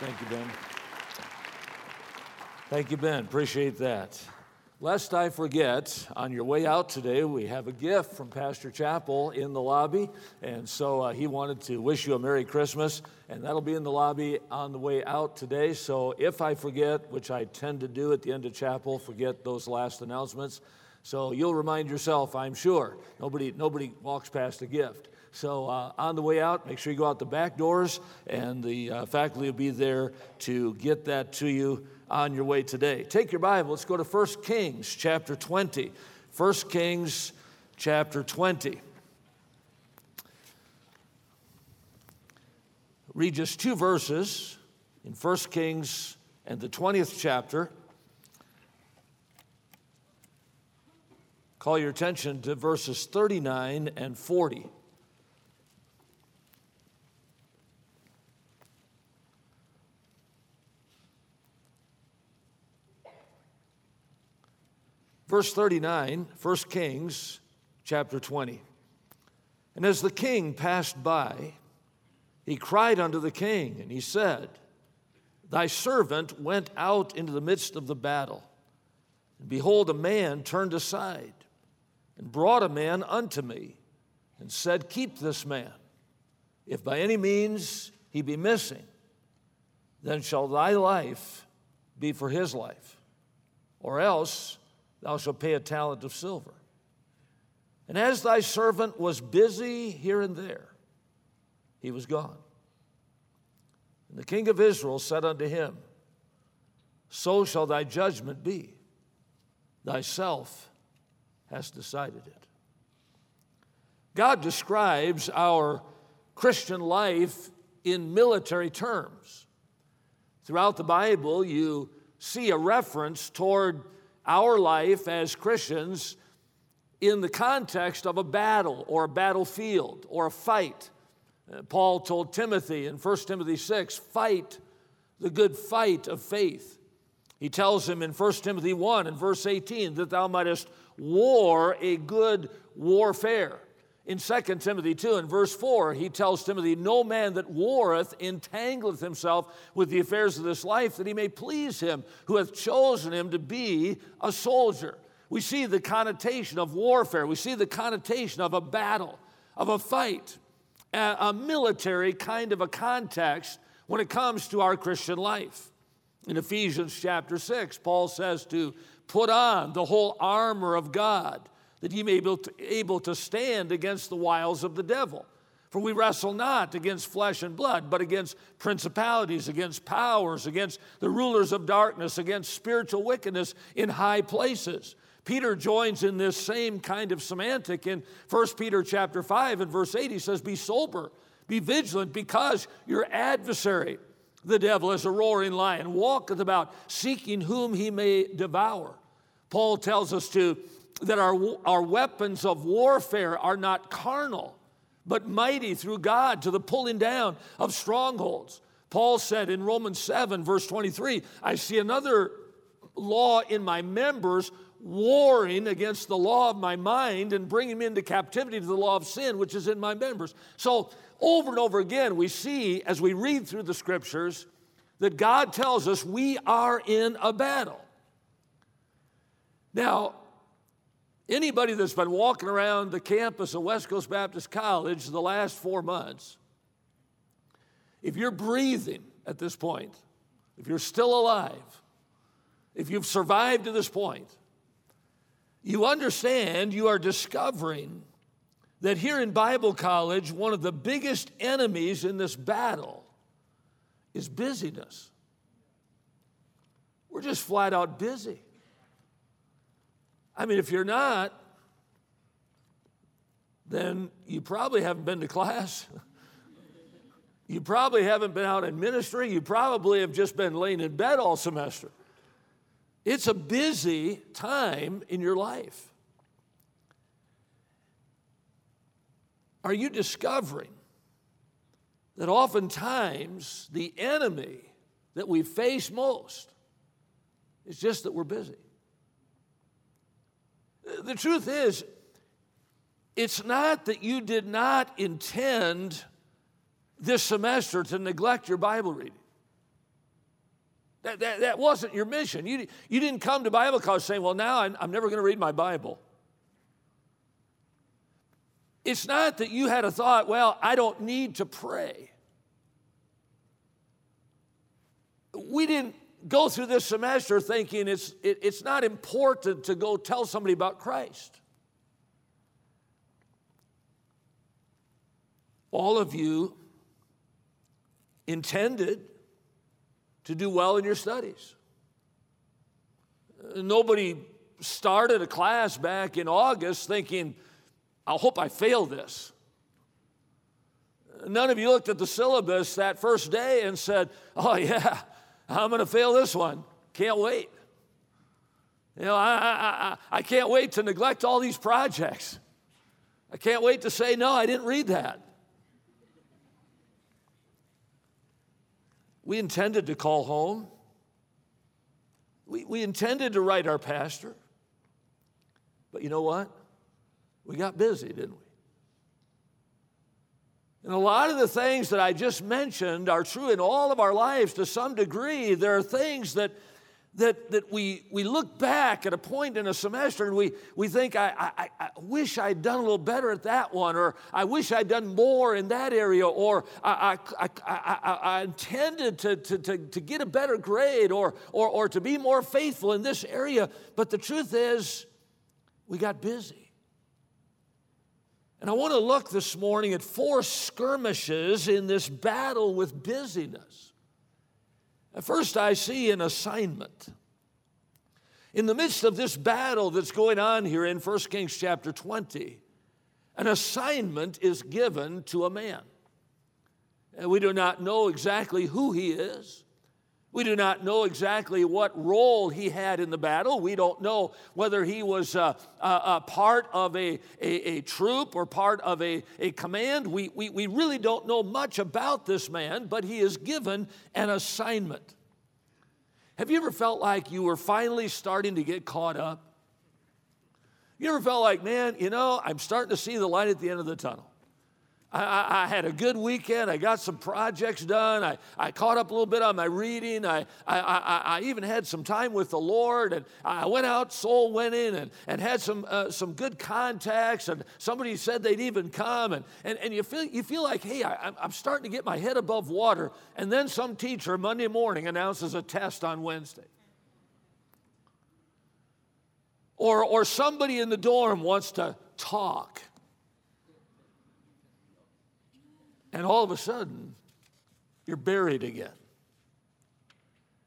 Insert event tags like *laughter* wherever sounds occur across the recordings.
Thank you, Ben. Thank you, Ben. Appreciate that. Lest I forget, on your way out today, we have a gift from Pastor Chappell in the lobby. And so uh, he wanted to wish you a Merry Christmas, and that'll be in the lobby on the way out today. So if I forget, which I tend to do at the end of chapel, forget those last announcements. So you'll remind yourself, I'm sure. Nobody, nobody walks past a gift. So uh, on the way out, make sure you go out the back doors, and the uh, faculty will be there to get that to you on your way today. Take your Bible, let's go to 1 Kings chapter 20. 1 Kings chapter 20. Read just two verses in 1 Kings and the 20th chapter. Call your attention to verses 39 and 40. Verse 39, 1 Kings chapter 20. And as the king passed by, he cried unto the king, and he said, Thy servant went out into the midst of the battle. And behold, a man turned aside and brought a man unto me and said, Keep this man. If by any means he be missing, then shall thy life be for his life. Or else thou shalt pay a talent of silver. And as thy servant was busy here and there, he was gone. And the king of Israel said unto him, So shall thy judgment be. Thyself hast decided it. God describes our Christian life in military terms. Throughout the Bible, you see a reference toward our life as Christians in the context of a battle or a battlefield or a fight. Uh, Paul told Timothy in 1 Timothy 6 fight the good fight of faith. He tells him in 1 Timothy 1 and verse 18 that thou mightest war a good warfare. In 2 Timothy 2 and verse 4, he tells Timothy, No man that warreth entangleth himself with the affairs of this life, that he may please him who hath chosen him to be a soldier. We see the connotation of warfare, we see the connotation of a battle, of a fight, a, a military kind of a context when it comes to our Christian life. In Ephesians chapter 6, Paul says to put on the whole armor of God that ye may be able to stand against the wiles of the devil. For we wrestle not against flesh and blood, but against principalities, against powers, against the rulers of darkness, against spiritual wickedness in high places. Peter joins in this same kind of semantic in 1 Peter chapter 5 and verse 8. He says, Be sober, be vigilant, because your adversary, the devil, is a roaring lion, walketh about seeking whom he may devour. Paul tells us to that our, our weapons of warfare are not carnal, but mighty through God to the pulling down of strongholds. Paul said in Romans 7, verse 23, I see another law in my members warring against the law of my mind and bringing me into captivity to the law of sin, which is in my members. So, over and over again, we see as we read through the scriptures that God tells us we are in a battle. Now, Anybody that's been walking around the campus of West Coast Baptist College the last four months, if you're breathing at this point, if you're still alive, if you've survived to this point, you understand you are discovering that here in Bible college, one of the biggest enemies in this battle is busyness. We're just flat out busy. I mean, if you're not, then you probably haven't been to class. *laughs* you probably haven't been out in ministry. You probably have just been laying in bed all semester. It's a busy time in your life. Are you discovering that oftentimes the enemy that we face most is just that we're busy? The truth is, it's not that you did not intend this semester to neglect your Bible reading. That, that, that wasn't your mission. You, you didn't come to Bible college saying, well, now I'm, I'm never going to read my Bible. It's not that you had a thought, well, I don't need to pray. We didn't go through this semester thinking it's, it, it's not important to go tell somebody about Christ. All of you intended to do well in your studies. Nobody started a class back in August thinking, I hope I fail this. None of you looked at the syllabus that first day and said, Oh, *laughs* yeah, I'm going to fail this one. Can't wait. You know, I, I, I, I can't wait to neglect all these projects. I can't wait to say, No, I didn't read that. We intended to call home. We, we intended to write our pastor. But you know what? We got busy, didn't we? And a lot of the things that I just mentioned are true in all of our lives to some degree. There are things that that, that we, we look back at a point in a semester and we, we think, I, I, I wish I'd done a little better at that one, or I wish I'd done more in that area, or I, I, I, I intended to, to, to, to get a better grade, or, or, or to be more faithful in this area. But the truth is, we got busy. And I want to look this morning at four skirmishes in this battle with busyness. At first, I see an assignment. In the midst of this battle that's going on here in 1 Kings chapter 20, an assignment is given to a man. And we do not know exactly who he is. We do not know exactly what role he had in the battle. We don't know whether he was a, a, a part of a, a, troop or part of a, a command. We, we, we really don't know much about this man, but he is given an assignment. Have you ever felt like you were finally starting to get caught up? You ever felt like, man, you know, I'm starting to see the light at the end of the tunnel? I, I, I, had a good weekend. I got some projects done. I, I caught up a little bit on my reading. I, I, I, even had some time with the Lord. And I went out soul winning and, and had some, uh, some good contacts. And somebody said they'd even come. And, and, and you, feel, you feel like, hey, I, I'm starting to get my head above water. And then some teacher Monday morning announces a test on Wednesday. Or, or somebody in the dorm wants to talk and all of a sudden, you're buried again.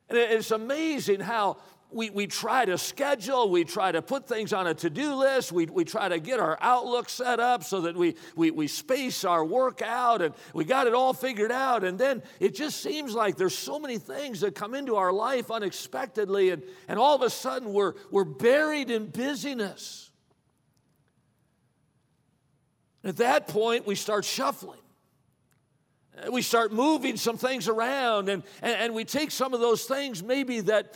And it's amazing how we, we try to schedule, we try to put things on a to do list, we, we try to get our outlook set up so that we, we, we space our work out and we got it all figured out. And then it just seems like there's so many things that come into our life unexpectedly, and, and all of a sudden we're, we're buried in busyness. At that point, we start shuffling we start moving some things around and, and, and, we take some of those things maybe that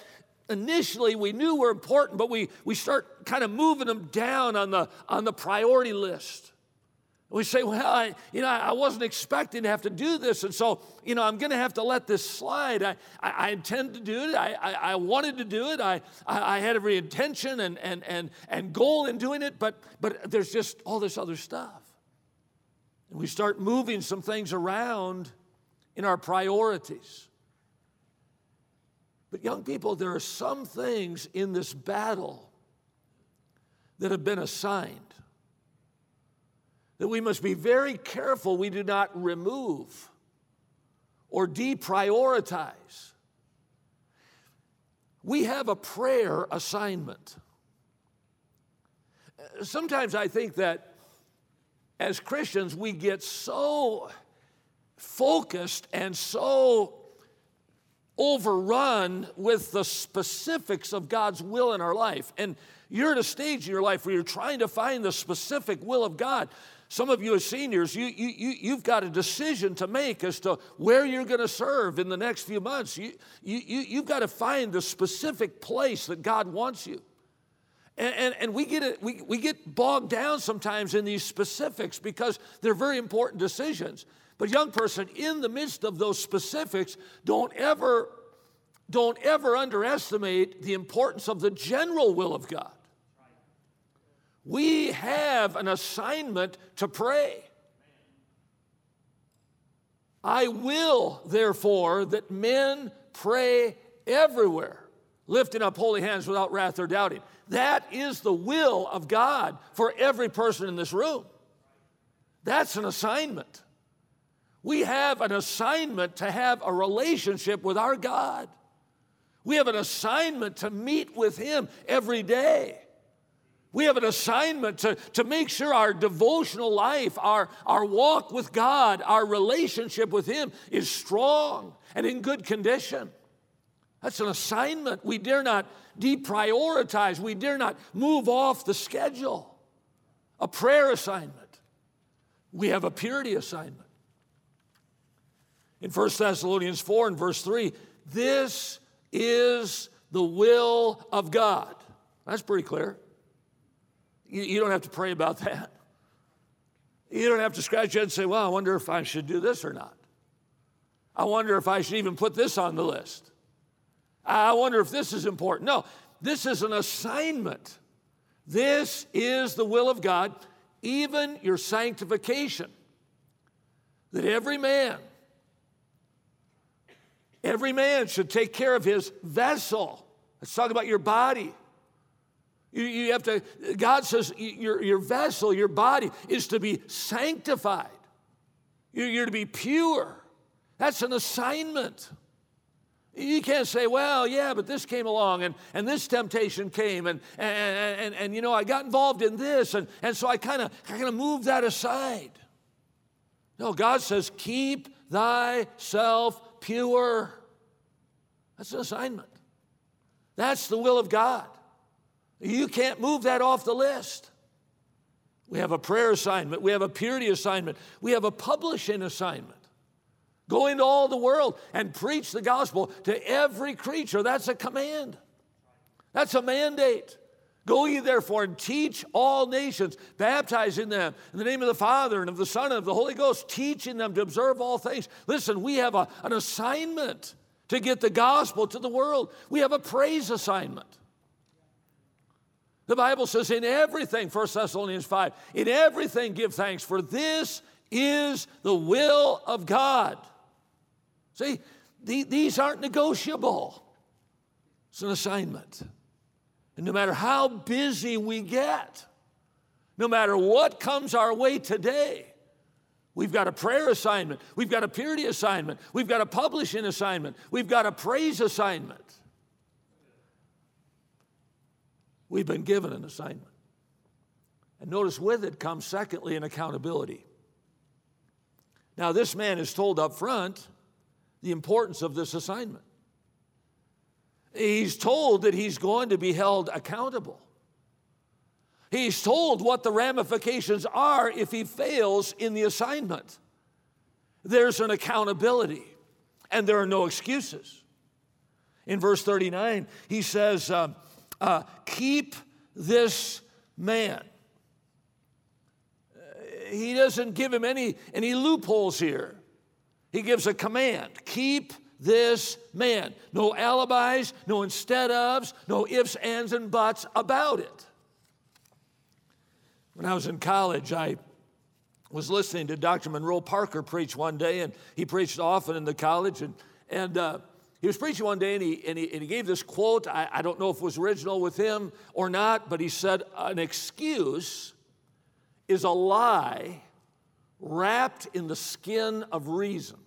initially we knew were important but we, we start kind of moving them down on the, on the priority list. We say well I, you know, I wasn't expecting to have to do this and so you know i'm going to have to let this slide. I, I, I intend to do it. I, I, I, wanted to do it. I, I, I had every intention and, and, and, and goal in doing it but, but there's just all this other stuff and we start moving some things around in our priorities. But, young people, there are some things in this battle that have been assigned that we must be very careful we do not remove or deprioritize. We have a prayer assignment. Sometimes I think that as Christians, we get so focused and so overrun with the specifics of God's will in our life. And you're at a stage in your life where you're trying to find the specific will of God. Some of you as seniors, you, you, you, you've got a decision to make as to where you're going to serve in the next few months. You, you, you, you've got to find the specific place that God wants you. And, and, and, we, get it, we, we get bogged down sometimes in these specifics because they're very important decisions. But, young person, in the midst of those specifics, don't ever don't ever underestimate the importance of the general will of God. We have an assignment to pray. I will, therefore, that men pray everywhere, lifting up holy hands without wrath or doubting. That is the will of God for every person in this room. That's an assignment. We have an assignment to have a relationship with our God. We have an assignment to meet with Him every day. We have an assignment to, to make sure our devotional life, our, our walk with God, our relationship with Him is strong and in good condition. That's an assignment. We dare not deprioritize, we dare not move off the schedule. A prayer assignment. We have a purity assignment. In 1 Thessalonians 4 and verse 3, this is the will of God. That's pretty clear. You, you don't have to pray about *laughs* that. You don't have to scratch your head and say, well, I wonder if I should do this or not. I wonder if I should even put this on the list. I wonder if this is important. No, this is an assignment. This is the will of God, even your sanctification. That every man Every man should take care of his vessel. Let's talk about your body. You, you have to, God says your, your vessel, your body, is to be sanctified. You're, you're to be pure. That's an assignment. You can't say, well, yeah, but this came along and, and this temptation came and, and, and, and, you know, I got involved in this and, and so I kind of I kind of moved that aside. No, God says, keep thyself pure. That's an assignment. That's the will of God. You can't move that off the list. We have a prayer assignment, we have a purity assignment, we have a publishing assignment. Go into all the world and preach the gospel to every creature. That's a command, that's a mandate. Go ye therefore and teach all nations, baptizing them in the name of the Father and of the Son and of the Holy Ghost, teaching them to observe all things. Listen, we have a, an assignment to get the gospel to the world. We have a praise assignment. The Bible says, in everything, 1 Thessalonians 5, in everything give thanks, for this is the will of God. See, these aren't negotiable, it's an assignment. And no matter how busy we get, no matter what comes our way today, we've got a prayer assignment, we've got a purity assignment, we've got a publishing assignment, we've got a praise assignment. We've been given an assignment. And notice with it comes, secondly, an accountability. Now, this man is told up front the importance of this assignment he's told that he's going to be held accountable. He's told what the ramifications are if he fails in the assignment. There's an accountability, and there are no excuses. In verse 39, he says, uh, uh, Keep this man. He doesn't give him any, any loopholes here. He gives a command keep this man. No alibis, no instead ofs, no ifs, ands, and buts about it. When I was in college, I was listening to Dr. Monroe Parker preach one day, and he preached often in the college. And, and uh, he was preaching one day, and he, and he, and he gave this quote. I, I don't know if it was original with him or not, but he said, An excuse is a lie wrapped in the skin of reason.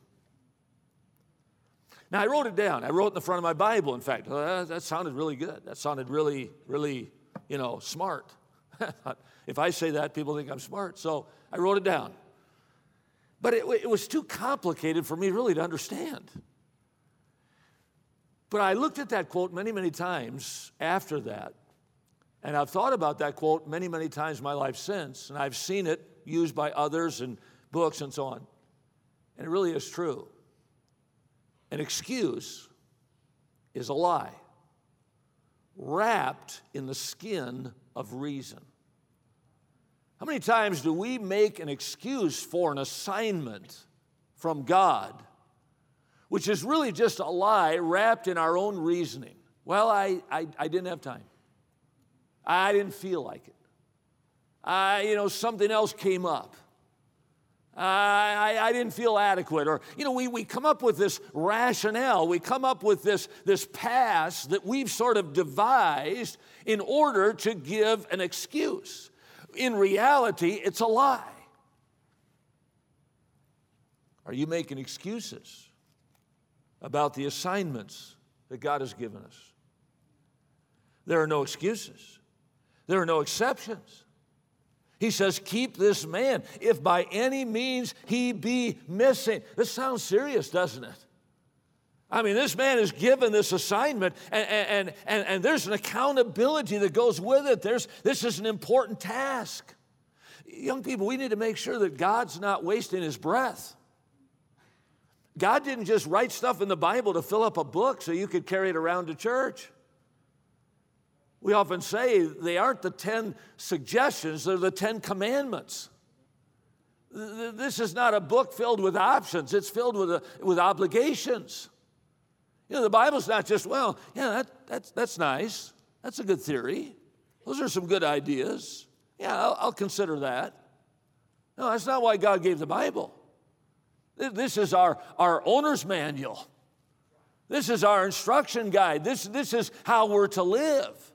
Now, I wrote it down. I wrote it in the front of my Bible, in fact. Uh, that sounded really good. That sounded really, really, you know, smart. *laughs* if I say that, people think I'm smart. So I wrote it down. But it, it was too complicated for me really to understand. But I looked at that quote many, many times after that. And I've thought about that quote many, many times in my life since. And I've seen it used by others and books and so on. And it really is true. An excuse is a lie wrapped in the skin of reason. How many times do we make an excuse for an assignment from God which is really just a lie wrapped in our own reasoning. Well, I, I, I didn't have time. I didn't feel like it. I, you know, something else came up. I, I, didn't feel adequate. Or, you know, we, we come up with this rationale. We come up with this, this past that we've sort of devised in order to give an excuse. In reality, it's a lie. Are you making excuses about the assignments that God has given us? There are no excuses, there are no exceptions. He says, Keep this man, if by any means he be missing. This sounds serious, doesn't it? I mean, this man is given this assignment, and, and, and, and there's an accountability that goes with it. There's, this is an important task. Young people, we need to make sure that God's not wasting his breath. God didn't just write stuff in the Bible to fill up a book so you could carry it around to church. We often say they aren't the 10 suggestions, they're the 10 commandments. This is not a book filled with options, it's filled with, a, with obligations. You know, the Bible's not just, well, yeah, that, that's, that's nice. That's a good theory. Those are some good ideas. Yeah, I'll, I'll consider that. No, that's not why God gave the Bible. This is our, our owner's manual. This is our instruction guide. This, this is how we're to live.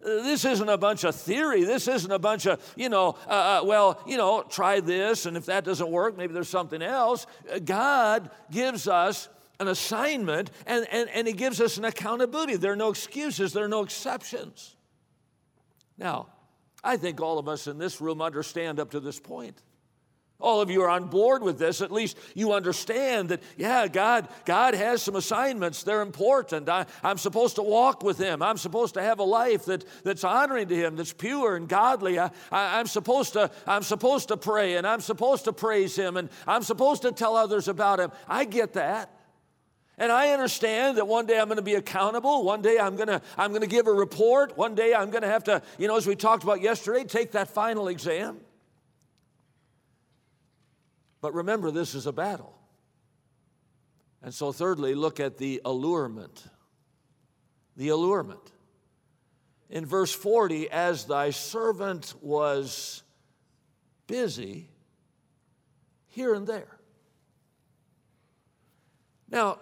This isn't a bunch of theory. This isn't a bunch of, you know, uh, uh, well, you know, try this, and if that doesn't work, maybe there's something else. God gives us an assignment and, and, and He gives us an accountability. There are no excuses, there are no exceptions. Now, I think all of us in this room understand up to this point. All of you are on board with this. At least you understand that, yeah, God, God has some assignments. They're important. I, am supposed to walk with Him. I'm supposed to have a life that, that's honoring to Him, that's pure and godly. I, I, I'm, supposed to, I'm supposed to pray and I'm supposed to praise Him and I'm supposed to tell others about Him. I get that. And I understand that one day I'm going to be accountable. One day I'm going to, I'm going to give a report. One day I'm going to have to, you know, as we talked about yesterday, take that final exam. But remember, this is a battle. And so, thirdly, look at the allurement. The allurement. In verse 40, as thy servant was busy here and there. Now,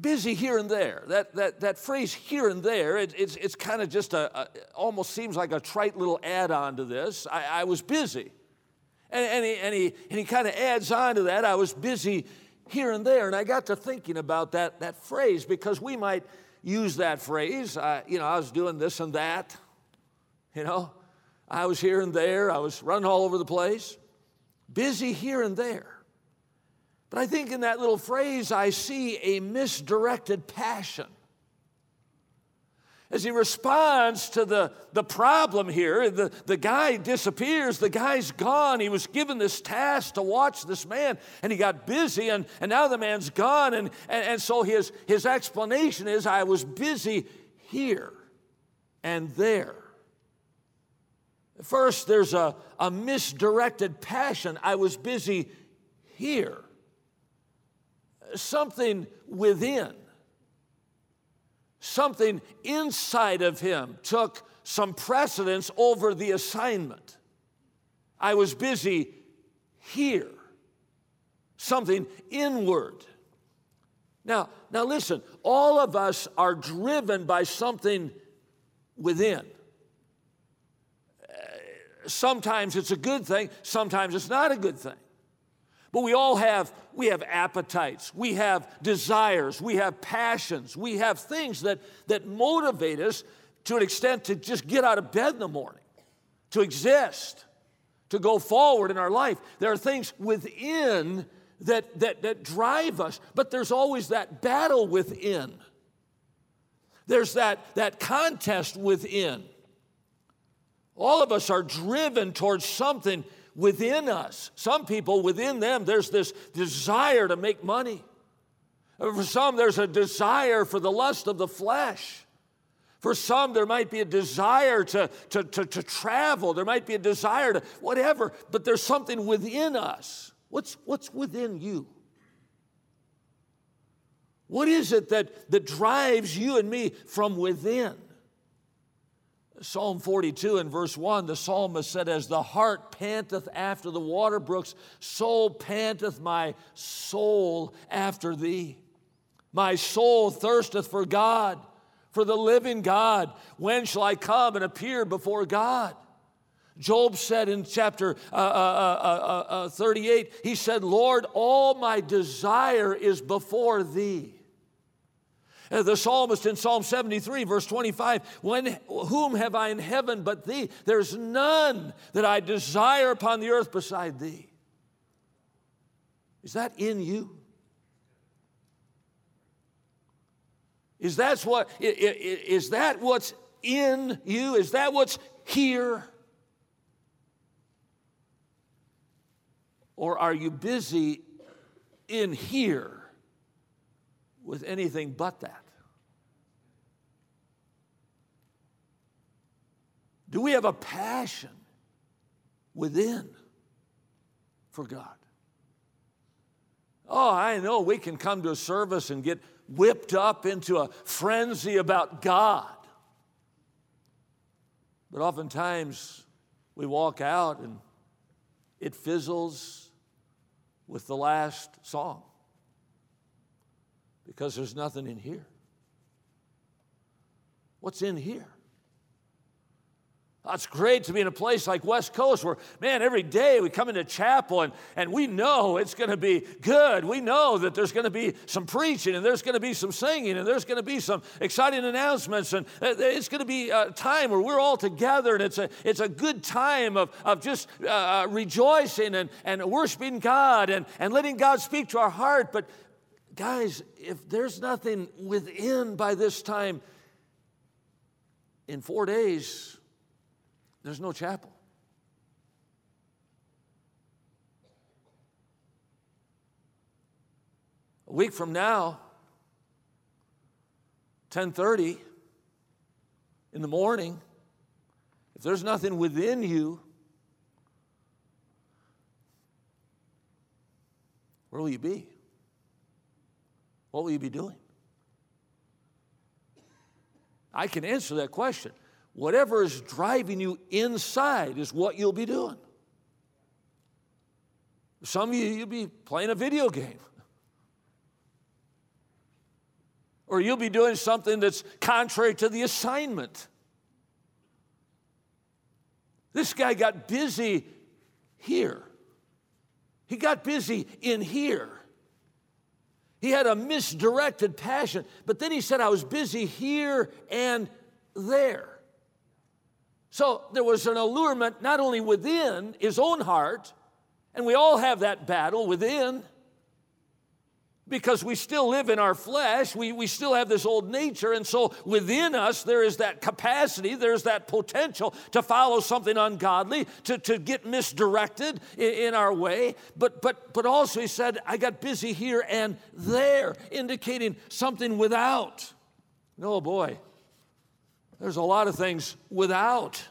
busy here and there. That, that, that phrase here and there, it, it's, it's kind of just a, a, almost seems like a trite little add on to this. I, I was busy. And, and he, and he, and he kind of adds on to that. I was busy here and there. And I got to thinking about that, that phrase because we might use that phrase. I, you know, I was doing this and that. You know, I was here and there. I was running all over the place. Busy here and there. But I think in that little phrase, I see a misdirected passion as he responds to the, the problem here, the, the guy disappears, the guy's gone. He was given this task to watch this man, and he got busy, and, and now the man's gone. And, and, and so his, his explanation is I was busy here and there. First, there's a, a misdirected passion. I was busy here. Something within something inside of him took some precedence over the assignment. I was busy here, something inward. Now, now listen, all of us are driven by something within. Uh, sometimes it's a good thing, sometimes it's not a good thing. But we all have, we have appetites, we have desires, we have passions, we have things that, that motivate us to an extent to just get out of bed in the morning, to exist, to go forward in our life. There are things within that, that, that drive us, but there's always that battle within. There's that, that contest within. All of us are driven towards something within us. Some people, within them, there's this desire to make money. For some, there's a desire for the lust of the flesh. For some, there might be a desire to, to, to, to, travel. There might be a desire to whatever, but there's something within us. What's, what's within you? What is it that, that drives you and me from within? Psalm 42 and verse 1, the psalmist said, As the hart panteth after the water brooks, so panteth my soul after thee. My soul thirsteth for God, for the living God. When shall I come and appear before God? Job said in chapter uh, uh, uh, uh, uh 38, he said, Lord, all my desire is before thee. The psalmist in Psalm 73, verse 25, when, whom have I in heaven but thee? There's none that I desire upon the earth beside thee. Is that in you? Is that what is that what's in you? Is that what's here? Or are you busy in here with anything but that? Do we have a passion within for God? Oh, I know we can come to a service and get whipped up into a frenzy about God. But oftentimes we walk out and it fizzles with the last song because there's nothing in here. What's in here? It's great to be in a place like West Coast where, man, every day we come into chapel and, and we know it's going to be good. We know that there's going to be some preaching and there's going to be some singing and there's going to be some exciting announcements and it's going to be a time where we're all together and it's a, it's a good time of, of just uh, uh, rejoicing and, and worshiping God and, and letting God speak to our heart. But guys, if there's nothing within by this time, in four days, there's no chapel. A week from now, 10:30 in the morning, if there's nothing within you, where will you be? What will you be doing? I can answer that question whatever is driving you inside is what you'll be doing. Some of you, you'll be playing a video game. Or you'll be doing something that's contrary to the assignment. This guy got busy here. He got busy in here. He had a misdirected passion, but then he said, I was busy here and there. So there was an allurement not only within his own heart, and we all have that battle within because we still live in our flesh, we, we still have this old nature, and so within us there is that capacity, there's that potential to follow something ungodly, to, to get misdirected in, in our way. But, but, but also, he said, I got busy here and there, indicating something without. Oh boy, there's a lot of things without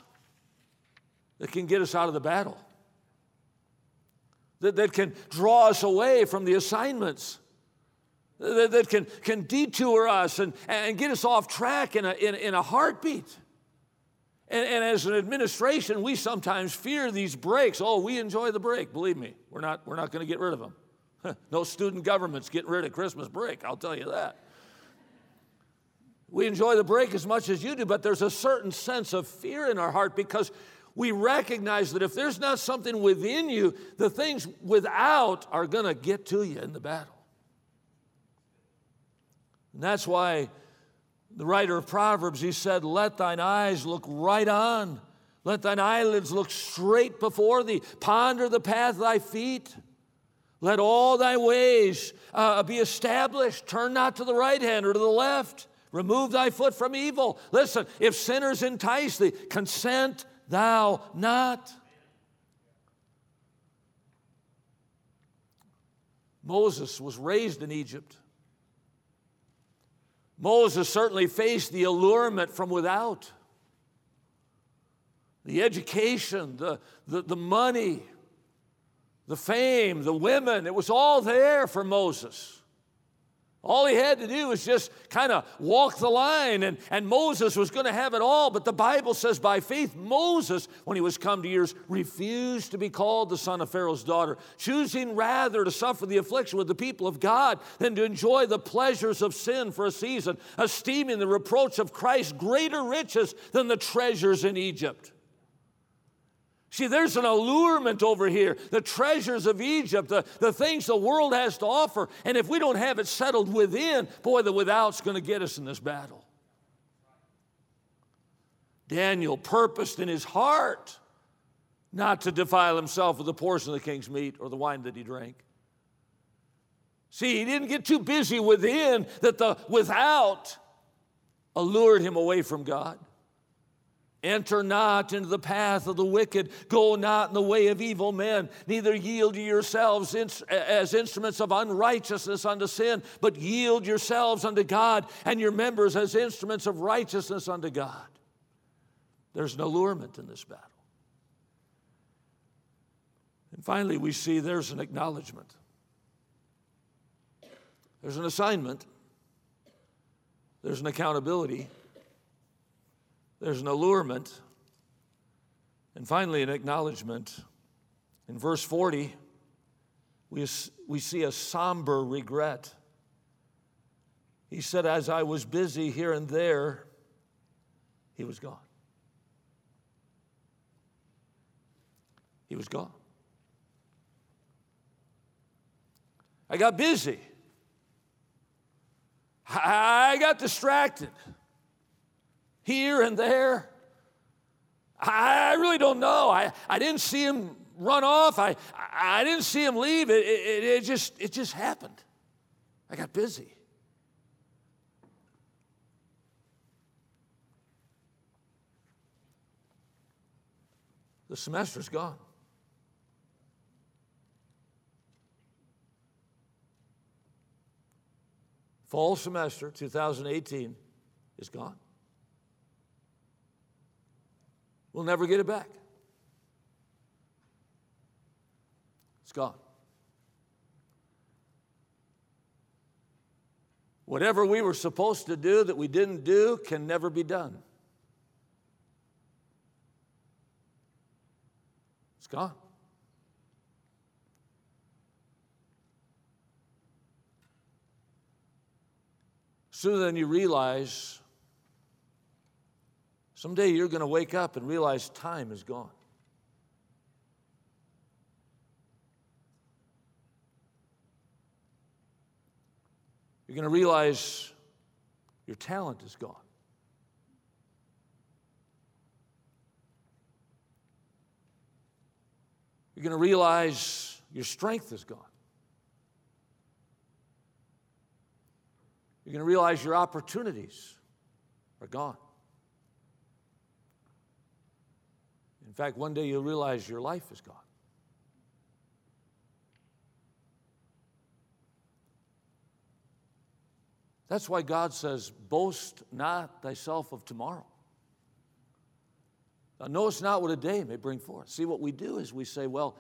that can get us out of the battle, that, that can draw us away from the assignments, that, that can, can detour us and, and get us off track in a, in, in a heartbeat. And, and, as an administration, we sometimes fear these breaks. Oh, we enjoy the break. Believe me, we're not, we're not going to get rid of them. *laughs* no student government's getting rid of Christmas break, I'll tell you that. We enjoy the break as much as you do, but there's a certain sense of fear in our heart because we recognize that if there's not something within you, the things without are going to get to you in the battle. And that's why the writer of Proverbs, he said, Let thine eyes look right on, let thine eyelids look straight before thee, ponder the path of thy feet. Let all thy ways uh, be established. Turn not to the right hand or to the left. Remove thy foot from evil. Listen, if sinners entice thee, consent thou not. Moses was raised in Egypt. Moses certainly faced the allurement from without the education, the, the, the money, the fame, the women. It was all there for Moses. All he had to do was just kind of walk the line, and, and Moses was going to have it all. But the Bible says, by faith, Moses, when he was come to years, refused to be called the son of Pharaoh's daughter, choosing rather to suffer the affliction with the people of God than to enjoy the pleasures of sin for a season, esteeming the reproach of Christ greater riches than the treasures in Egypt. See, there's an allurement over here, the treasures of Egypt, the, the things the world has to offer. And if we don't have it settled within, boy, the without's going to get us in this battle. Daniel purposed in his heart not to defile himself with the portion of the king's meat or the wine that he drank. See, he didn't get too busy within that the without allured him away from God. Enter not into the path of the wicked. Go not in the way of evil men. Neither yield yourselves as instruments of unrighteousness unto sin, but yield yourselves unto God and your members as instruments of righteousness unto God. There's an allurement in this battle. And finally, we see there's an acknowledgement. There's an assignment. There's an accountability there's an allurement, and finally, an acknowledgement. In verse 40, we, we see a somber regret. He said, As I was busy here and there, he was gone. He was gone. I got busy. I got distracted here and there. I really don't know. I, I didn't see him run off. I, I didn't see him leave. It, it, it, just, it just happened. I got busy. The semester's gone. Fall semester 2018 is gone. We'll never get it back. It's gone. Whatever we were supposed to do that we didn't do can never be done. It's gone. Sooner than you realize, Someday you're going to wake up and realize time is gone. You're going to realize your talent is gone. You're going to realize your strength is gone. You're going to realize your opportunities are gone. In fact, one day you'll realize your life is gone. That's why God says, Boast not thyself of tomorrow. Now, knowest not what a day may bring forth. See, what we do is we say, Well,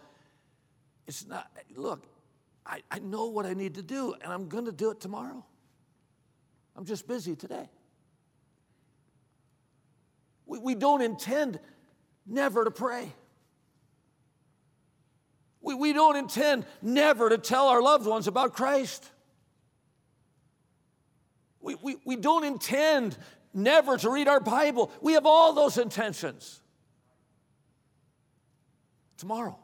it's not, look, I, I know what I need to do, and I'm going to do it tomorrow. I'm just busy today. We, we don't intend never to pray. We, we don't intend never to tell our loved ones about Christ. We, we, we don't intend never to read our Bible. We have all those intentions. Tomorrow.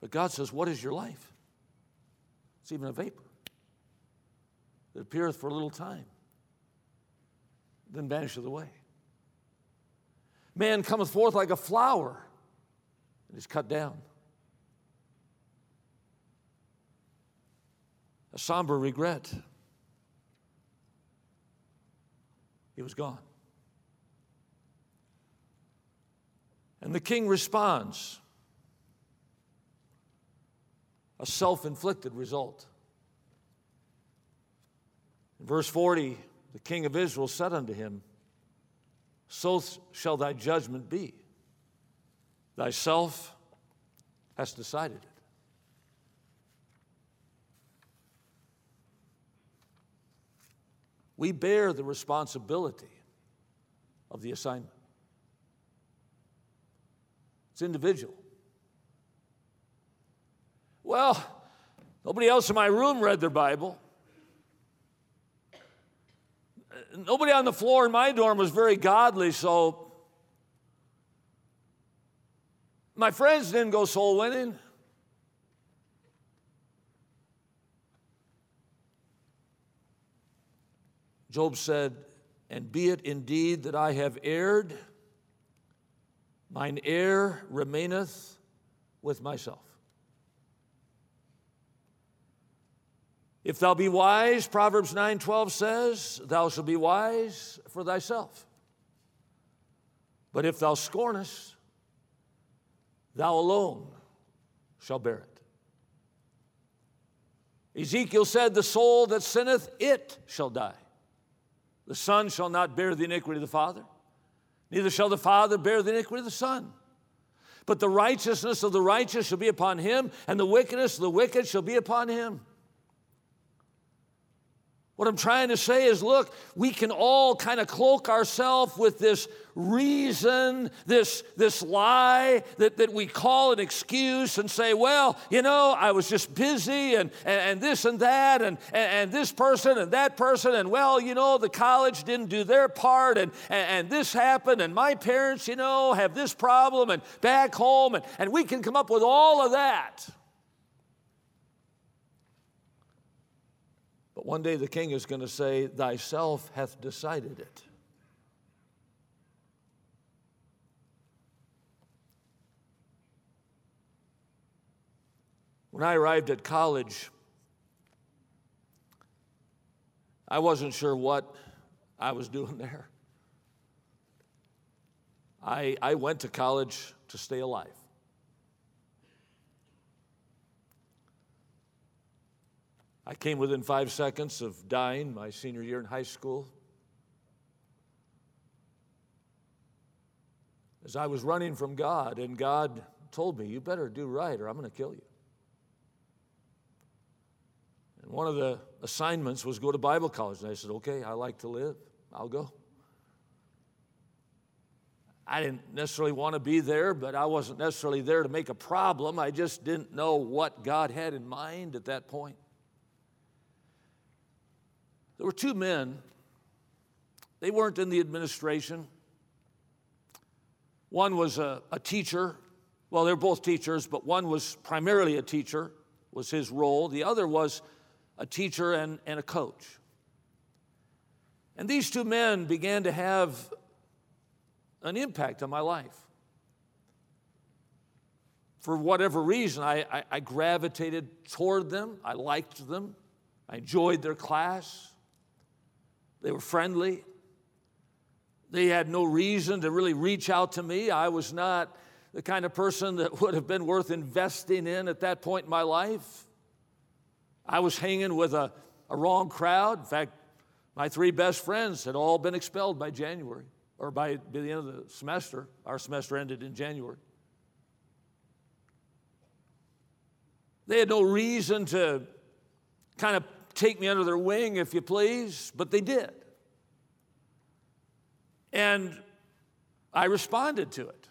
But God says, What is your life? It's even a vapor that appeareth for a little time, then vanisheth away. Man cometh forth like a flower and is cut down. A somber regret. He was gone. And the king responds a self inflicted result. In verse 40, the king of Israel said unto him, so shall thy judgment be. Thyself hast decided it. We bear the responsibility of the assignment. It's individual. Well, nobody else in my room read their Bible. Nobody on the floor in my dorm was very godly, so my friends didn't go soul winning. Job said, And be it indeed that I have erred, mine error remaineth with myself. If thou be wise, Proverbs 9:12 says, thou shalt be wise for thyself. But if thou scornest, thou alone shall bear it. Ezekiel said, The soul that sinneth, it shall die. The Son shall not bear the iniquity of the Father, neither shall the Father bear the iniquity of the Son. But the righteousness of the righteous shall be upon him, and the wickedness of the wicked shall be upon him. What I'm trying to say is look, we can all kind of cloak ourselves with this reason, this, this lie that, that we call an excuse and say, well, you know, I was just busy and, and, and this and that and, and, and, this person and that person, and well, you know, the college didn't do their part and, and, and this happened, and my parents, you know, have this problem and back home, and, and we can come up with all of that. But one day the king is going to say, Thyself hath decided it. When I arrived at college, I wasn't sure what I was doing there. I, I went to college to stay alive. I came within five seconds of dying my senior year in high school. As I was running from God, and God told me, You better do right or I'm going to kill you. And one of the assignments was go to Bible college. And I said, Okay, I like to live, I'll go. I didn't necessarily want to be there, but I wasn't necessarily there to make a problem. I just didn't know what God had in mind at that point. There were two men. They weren't in the administration. One was a, a teacher. Well, they're both teachers, but one was primarily a teacher, was his role. The other was a teacher and, and a coach. And these two men began to have an impact on my life. For whatever reason, I, I, I, gravitated toward them. I liked them. I enjoyed their class. They were friendly. They had no reason to really reach out to me. I was not the kind of person that would have been worth investing in at that point in my life. I was hanging with a, a wrong crowd. In fact, my three best friends had all been expelled by January, or by, by the end of the semester. Our semester ended in January. They had no reason to kind of take me under their wing, if you please, but they did. And I responded to it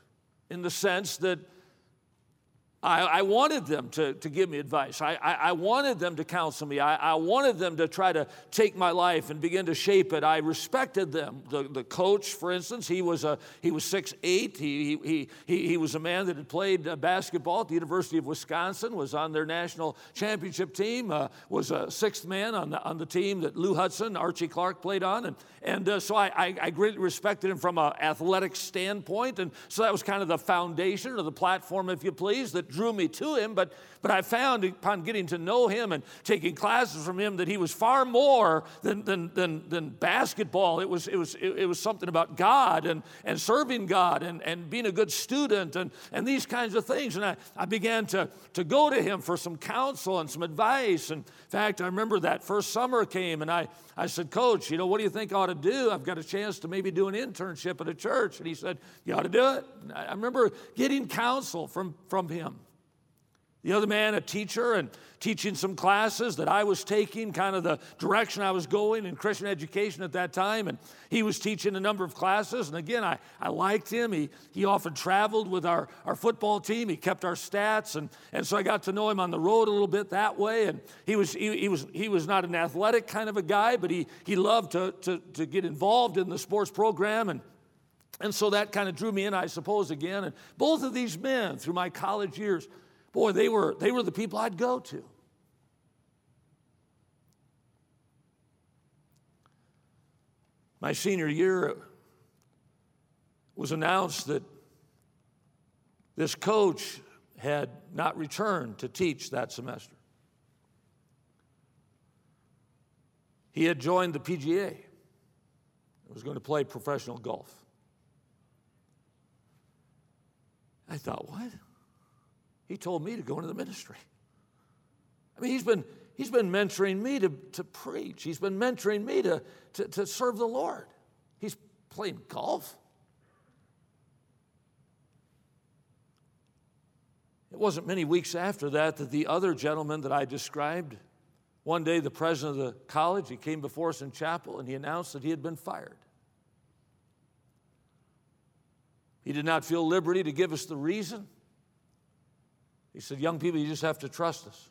in the sense that I, I, wanted them to, to give me advice. I, I, I wanted them to counsel me. I, wanted them to try to take my life and begin to shape it. I respected them. The, the coach, for instance, he was, a, he was 6'8". He, he, he, he was a man that had played uh, basketball at the University of Wisconsin, was on their national championship team, uh, was a sixth man on the, on the team that Lou Hudson, Archie Clark played on. And, and uh, so I, I, I greatly respected him from an athletic standpoint. And so that was kind of the foundation or the platform, if you please, that drew me to him, but, but I found upon getting to know him and taking classes from him that he was far more than, than, than, than basketball. It was, it, was, it, was something about God and, and serving God and, and being a good student and, and these kinds of things. And I, I began to, to go to him for some counsel and some advice. And in fact, I remember that first summer came and I, I said, Coach, you know, what do you think I ought to do? I've got a chance to maybe do an internship at a church. And he said, You ought to do it. I remember getting counsel from, from him. The other man, a teacher, and teaching some classes that I was taking, kind of the direction I was going in Christian education at that time. And he was teaching a number of classes. And again, I, I liked him. He, he often traveled with our, our football team, he kept our stats. And, and so I got to know him on the road a little bit that way. And he was, he, he was, he was not an athletic kind of a guy, but he, he loved to, to, to get involved in the sports program. And and so that kind of drew me in, I suppose, again. And both of these men, through my college years, boy, they were, they were the people I'd go to. My senior year was announced that this coach had not returned to teach that semester. He had joined the PGA and was going to play professional golf. I thought, what? He told me to go into the ministry. I mean, he's been, he's been mentoring me to, to preach, he's been mentoring me to, to, to serve the Lord. He's playing golf. It wasn't many weeks after that that the other gentleman that I described, one day the president of the college, he came before us in chapel and he announced that he had been fired. He did not feel liberty to give us the reason. He said, Young people, you just have to trust us.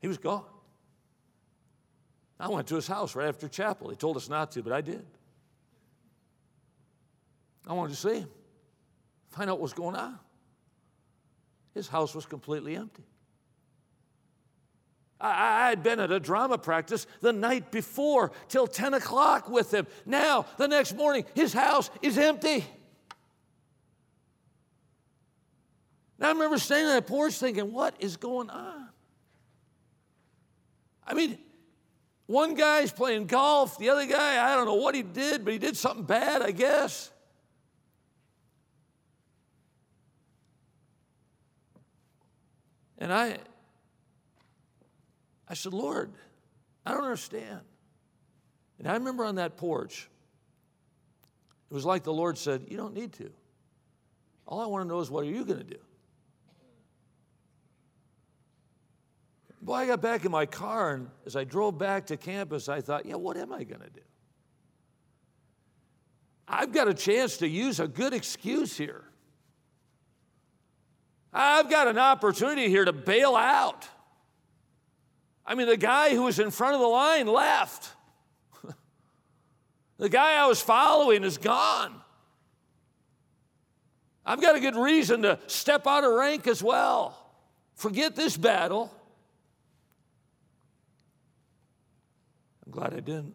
He was gone. I went to his house right after chapel. He told us not to, but I did. I wanted to see him, find out what was going on. His house was completely empty. I, had been at a drama practice the night before till 10 o'clock with him. Now, the next morning, his house is empty. Now I remember standing on that porch thinking, what is going on? I mean, one guy's playing golf, the other guy, I don't know what he did, but he did something bad, I guess. And I, I said, Lord, I don't understand. And I remember on that porch, it was like the Lord said, You don't need to. All I want to know is what are you going to do? Boy, I got back in my car, and as I drove back to campus, I thought, yeah, what am I going to do? I've got a chance to use a good excuse here. I've got an opportunity here to bail out. I mean, the guy who was in front of the line left. *laughs* the guy I was following is gone. I've got a good reason to step out of rank as well. Forget this battle. Glad I didn't.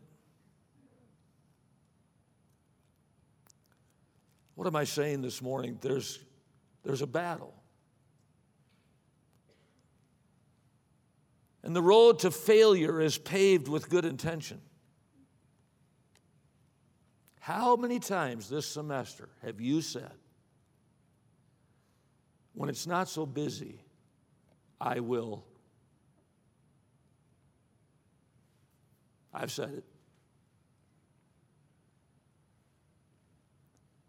What am I saying this morning? There's, there's a battle. And the road to failure is paved with good intention. How many times this semester have you said, when it's not so busy, I will I've said it.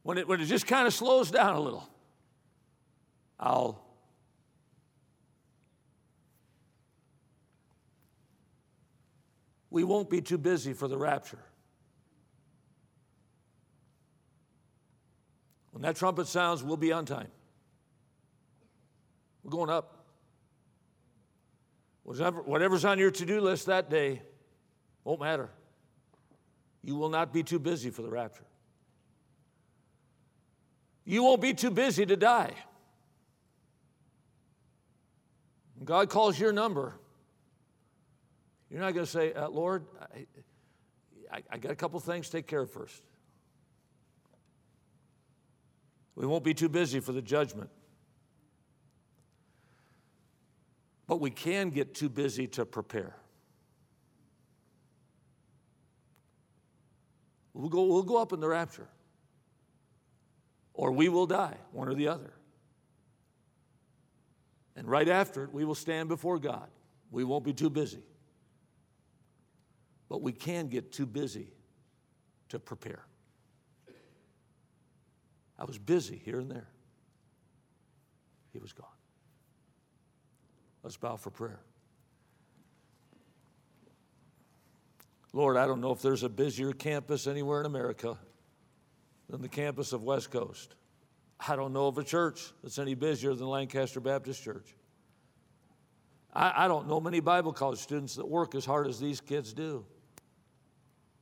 When it, when it just kind of slows down a little, I'll we won't be too busy for the rapture. When that trumpet sounds, we'll be on time. We're going up. Whatever's on your to do list that day, won't matter. You will not be too busy for the rapture. You won't be too busy to die. When God calls your number, you're not going to say, uh, Lord, I, I, I got a couple things to take care of first. We won't be too busy for the judgment. But we can get too busy to prepare. We'll go, we'll go up in the rapture. Or we will die, one or the other. And right after it, we will stand before God. We won't be too busy. But we can get too busy to prepare. I was busy here and there. He was gone. Let's bow for prayer. Lord, I don't know if there's a busier campus anywhere in America than the campus of West Coast. I don't know of a church that's any busier than Lancaster Baptist Church. I, I, don't know many Bible college students that work as hard as these kids do.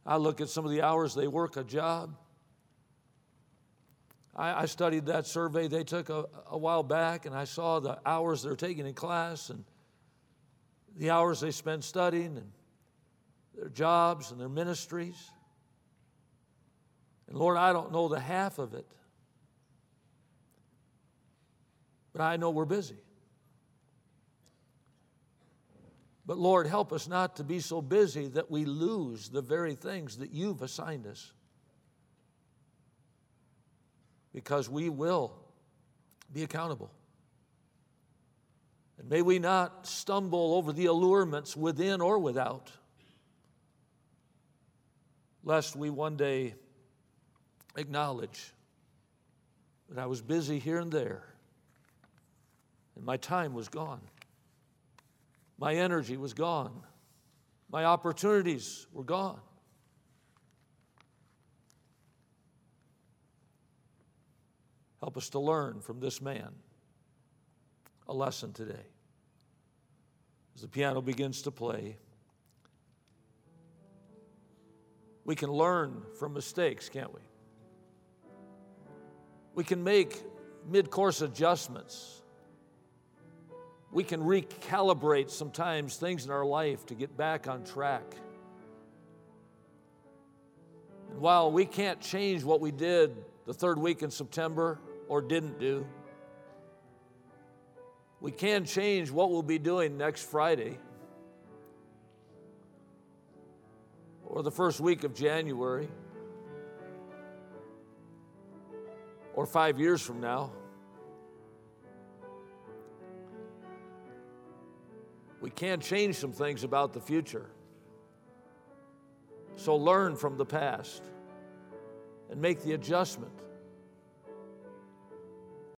I look at some of the hours they work a job. I, I studied that survey they took a, a while back, and I saw the hours they're taking in class and the hours they spend studying and their jobs and their ministries. And Lord, I don't know the half of it, but I know we're busy. But Lord, help us not to be so busy that we lose the very things that you've assigned us. Because we will be accountable. And may we not stumble over the allurements within or without, lest we one day acknowledge that I was busy here and there and my time was gone. My energy was gone. My opportunities were gone. Help us to learn from this man a lesson today. As the piano begins to play, we can learn from mistakes, can't we? We can make mid course adjustments we can recalibrate sometimes things in our life to get back on track. And while we can't change what we did the third week in September or didn't do, we can change what we'll be doing next Friday or the first week of January or five years from now. we can change some things about the future. So learn from the past and make the adjustment